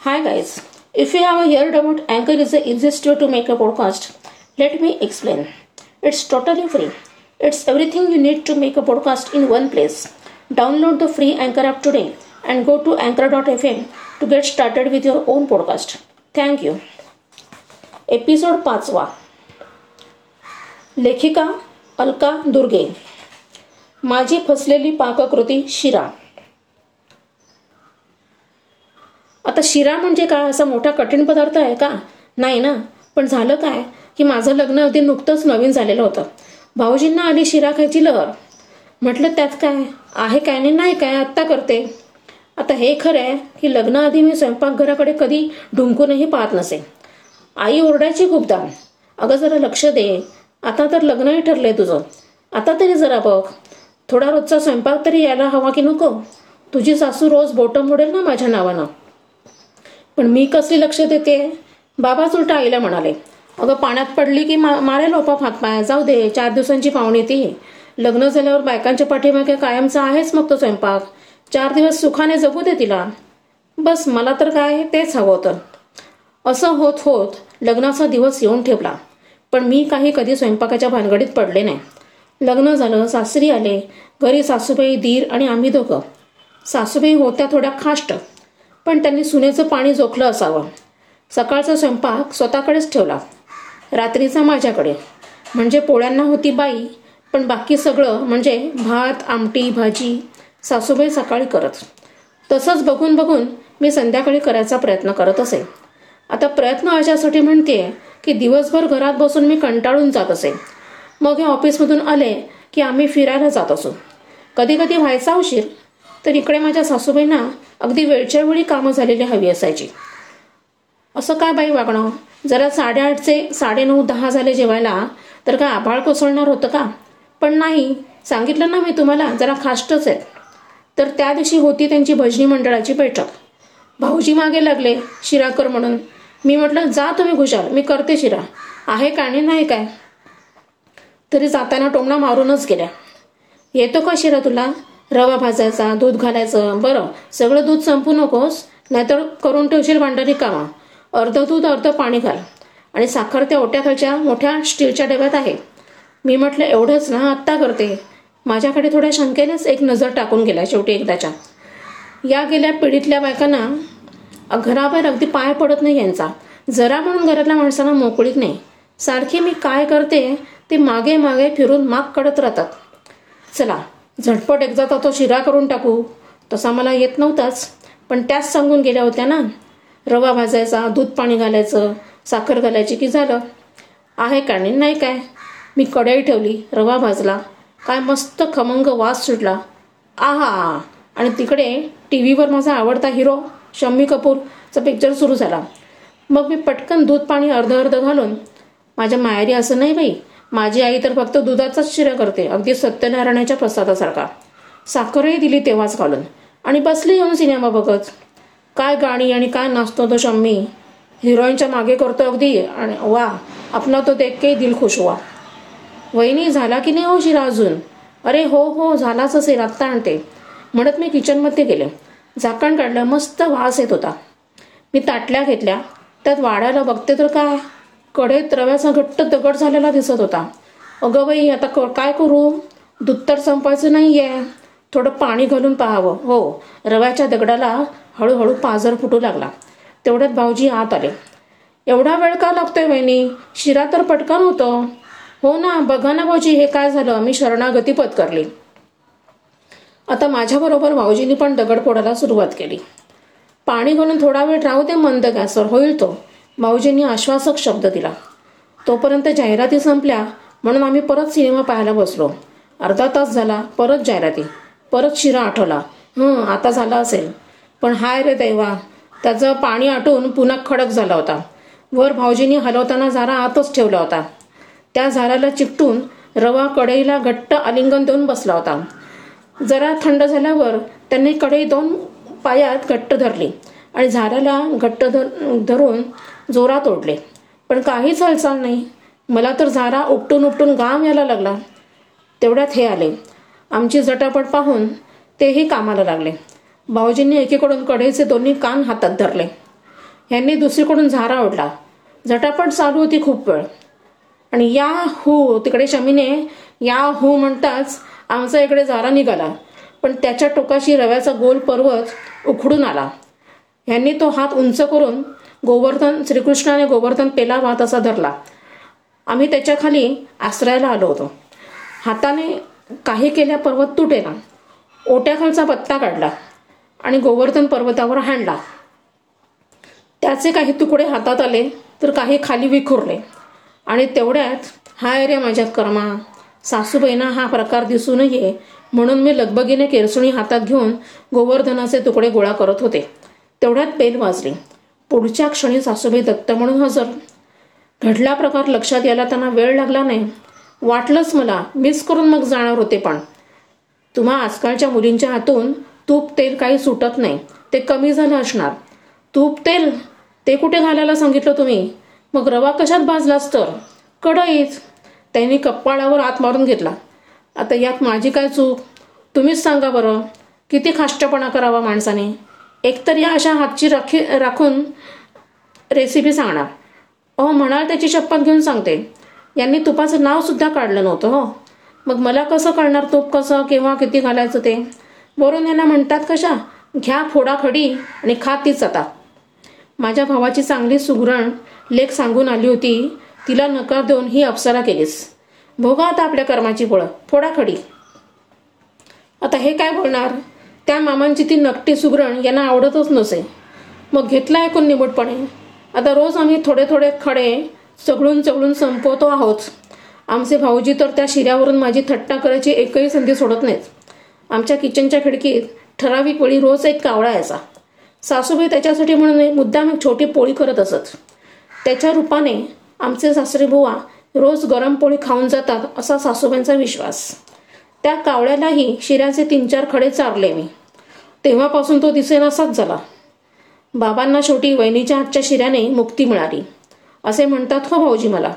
Hi guys, if you have heard about Anchor is the easiest way to make a podcast, let me explain. It's totally free. It's everything you need to make a podcast in one place. Download the free Anchor app today and go to anchor.fm to get started with your own podcast. Thank you. Episode पाचवा लेखिका अलका दुर्गे माझी फसलेली पाककृती शिरा आता शिरा म्हणजे काय? असा मोठा कठीण पदार्थ आहे का? नाही ना. पण झालं काय? की माझं लग्न अगदी नुकतंच नवीन झालेलं होतं. भाऊजींना आली शिरा खायची लहर. म्हटलं त्यात काय? आहे काय नाही नाही काय? आत्ता करते. आता हे खरं आहे की लग्नाआधी मी स्वयंपाकघराकडे कधी ढुंकूनही पाहत नसे. आई ओरडायची खूपदा. अगं जरा लक्ष दे. आता तर लग्नही ठरलंय तुझं. आता तरी जरा बघ. थोडा रोजचा स्वयंपाक तरी यायला हवा की नको? तुझी सासू रोज बोटं मोडेल ना माझ्या नावानं? पण मी कसली लक्ष देते? बाबाच उलटा आईला म्हणाले अगं पाण्यात पडली की मा मारेल ओपा हातपाय जाऊ दे चार दिवसांची पाहुणी ती. लग्न झाल्यावर बायकांच्या पाठीमागे कायमचा आहेच मग तो स्वयंपाक. चार दिवस सुखाने जगू दे तिला. बस मला तर काय तेच हवं होतं. असं होत होत लग्नाचा दिवस येऊन ठेवला पण मी काही कधी स्वयंपाकाच्या भानगडीत पडले नाही. लग्न झालं सासरी आले. घरी सासूबाई दीर आणि आम्ही दोघं. सासूबाई होत्या थोड्या खाष्ट. पण त्यांनी सुनेचं पाणी जोखलं असावं. सकाळचा स्वयंपाक स्वतःकडेच ठेवला. रात्रीचा माझ्याकडे. म्हणजे पोळ्यांना होती बाई पण बाकी सगळं म्हणजे भात आमटी भाजी सासूबाई सकाळी करत. तसंच बघून बघून मी संध्याकाळी करायचा प्रयत्न करत असे. आता प्रयत्न अशासाठी म्हणते की दिवसभर घरात बसून मी कंटाळून जात असे. मग हे ऑफिसमधून आले की आम्ही फिरायला जात असू. कधी कधी व्हायचा उशीर तर इकडे माझ्या सासूबाईंना अगदी वेळच्या वेळी कामं झालेली हवी असायची. असं काय बाई वागणं? जरा साडेआठचे साडेनऊ दहा झाले जेवायला तर काय आभाळ कोसळणार होतं का? पण नाही सांगितलं ना मी तुम्हाला जरा खास्टच आहे. तर त्या दिवशी होती त्यांची भजनी मंडळाची बैठक. भाऊजी मागे लागले शिराकर म्हणून. मी म्हटलं जा तुम्ही घुशाल मी करते शिरा. आहे का आणि नाही काय? तरी जाताना टोमणा मारूनच गेल्या. येतो का शिरा तुला? रवा भाजायचा दूध घालायचं बरं. सगळं दूध संपू नकोस नाहीतर करून ठेवशील भांडारी कामा अर्ध दूध अर्ध पाणी घाल. आणि साखर त्या ओट्याखालच्या मोठ्या स्टीलच्या डब्यात आहे. मी म्हटलं एवढंच ना आत्ता करते. माझ्याकडे थोड्या शंकेनेच एक नजर टाकून गेल्या शेवटी एकदाच्या. या गेल्या पिढीतल्या बायकांना घराबाहेर अगदी पाय पडत नाही यांचा. जरा म्हणून घरातल्या माणसांना मोकळीक नाही. सारखी मी काय करते ते मागे मागे फिरून माग कडत राहतात. चला झटपट एकदा तो शिरा करून टाकू. तसा मला येत नव्हताच. पण त्याच सांगून गेल्या होत्या ना. रवा भाजायचा दूध पाणी घालायचं साखर घालायची की झालं? आहे का नाही काय? मी कढई ठेवली रवा भाजला. काय मस्त खमंग वास सुटला. आहा! आणि तिकडे टी व्हीवर माझा आवडता हिरो शम्मी कपूरचा पिक्चर सुरू झाला. मग मी पटकन दूध पाणी अर्ध अर्ध घालून माझ्या मायारी असं नाही बाई. माझी आई तर फक्त दुधाचाच शिरा करते अगदी सत्यनारायणाच्या प्रसादासारखा. साखरही दिली तेव्हाच घालून. आणि बसली येऊन सिनेमा बघत. काय गाणी आणि काय नाचतो तो शम्मी. हिरोईनच्या मागे करतो अगदी. आणि वा आपला तो देख के दिल खुश हुआ वहिनी झाला की नाही हो शिरा अजून? अरे हो हो झालाच असेल आत्ता आणते. म्हणत मी किचनमध्ये गेले. झाकण काढलं मस्त वास येत होता. मी ताटल्या घेतल्या. त्यात वाढायला बघते तर काय कडेत रव्याचा घट्ट दगड झालेला दिसत होता. अगं बाई आता काय करू? दूध तर संपायचं नाहीये. थोडं पाणी घालून पाहावं. हो. रव्याच्या दगडाला हळूहळू पाजर फुटू लागला. तेवढ्यात भाऊजी आत आले. एवढा वेळ का लागतोय वहिनी? शिरा तर पटकन होतं. हो ना बघा ना भाऊजी हे काय झालं? मी शरणागती पत्करली. आता माझ्याबरोबर भाऊजींनी पण दगड फोडायला सुरुवात केली. पाणी घालून थोडा वेळ राहू दे मंद गॅसवर. होईल तो. भाऊजींनी आश्वासक शब्द दिला. तोपर्यंत जाहिराती संपल्या म्हणून आम्ही परत सिनेमा पाहायला बसलो. अर्धा तास झाला परत जाहिराती परत शिरा आठवला. हं आता झाला असेल. पण हाय रे दैवा त्याचं पाणी आटून पुन्हा खडक झाला होता. वर भाऊजींनी हलवताना झारा आतच ठेवला होता. त्या झाराला चिकटून रवा कढईला घट्ट आलिंगन देऊन बसला होता. जरा थंड झाल्यावर त्यांनी कढई दोन पायात घट्ट धरली. आणि झाडाला घट्ट धर धरून जोरात ओढले. पण काहीच हालचाल नाही. मला तर झारा उपटून उपटून गाम यायला लागला. तेवढ्यात हे आले. आमची झटापट पाहून तेही कामाला लागले. भाऊजींनी एकीकडून कढईचे दोन्ही कान हातात धरले. यांनी दुसरीकडून झारा ओढला. झटापट चालू होती खूप वेळ. आणि या हू तिकडे शमीने या हू म्हणताच आमचा इकडे झारा निघाला. पण त्याच्या टोकाशी रव्याचा गोल पर्वत उखडून आला. यांनी तो हात उंच करून गोवर्धन श्रीकृष्णाने गोवर्धन पेला तसा धरला. आम्ही त्याच्याखाली आसरायला आलो होतो. हाताने काही केल्या पर्वत तुटेला ओट्याखालचा पत्ता काढला आणि गोवर्धन पर्वतावर हाणला. त्याचे काही तुकडे हातात आले तर काही खाली विखुरले. आणि तेवढ्यात हाय रे माझ्यात कर्मा सासूबाईंना हा प्रकार दिसू नये म्हणून मी लगबगीने केरसुणी हातात घेऊन गोवर्धनाचे तुकडे गोळा करत होते. तेवढ्यात बेल वाजली. पुढच्या क्षणी सासूबाई दत्त म्हणून हजर. घडला प्रकार लक्षात यायला त्यांना वेळ लागला नाही. वाटलंच मला मिस करून मग जाणार होते पण. तुम्हा आजकालच्या मुलींच्या हातून तूप तेल काही सुटत नाही. ते कमी झालं असणार. तूप तेल? ते कुठे घालायला सांगितलं तुम्ही? मग रवा कशात भाजलास तर? कडईच त्यांनी कप्पाळावर आत मारून घेतला. आता यात माझी काय चूक? तुम्हीच सांगा बरं. किती खाष्टपणा करावा माणसाने? एकतर या अशा हातची राखी राखून रेसिपी सांगणार. अहो म्हणाल त्याची शपथ घेऊन सांगते. यांनी तुपाचं नावसुद्धा काढलं नव्हतं हो. मग मला कसं कळणार तूप कसं केव्हा किती घालायचं ते? वरून यांना म्हणतात कशा? घ्या फोडा खडी आणि खा तीच आता. माझ्या भावाची चांगली सुगरण लेख सांगून आली होती. तिला नकार देऊन ही अप्सरा केलीस. भोगा आता आपल्या कर्माची फळं. फोडा खडी. आता हे काय बोलणार? त्या मामांची ती नकटी सुगरण यांना आवडतच नसे. मग घेतला कोण निमूटपणे? आता रोज आम्ही थोडे थोडे खडे चघळून चघळून संपवतो आहोत. आमचे भाऊजी तर त्या शिऱ्यावरून माझी थट्टा करायची एकही संधी सोडत नाहीत. आमच्या किचनच्या खिडकीत ठराविक वेळी रोज एक कावळा यायचा. सासूबाई त्याच्यासाठी म्हणून मुद्दाम एक छोटी पोळी करत असत. त्याच्या रूपाने आमचे सासरे बुवा रोज गरम पोळी खाऊन जातात असा सासूबाईंचा विश्वास. त्या कावळ्यालाही शिऱ्याचे तीन चार खडे चारले मी. तेव्हापासून तो दिसेनासाच झाला. बाबांना शेवटी वहिनीच्या हातच्या शिऱ्याने मुक्ती मिळाली. असे म्हणतात हो भाऊजी मला.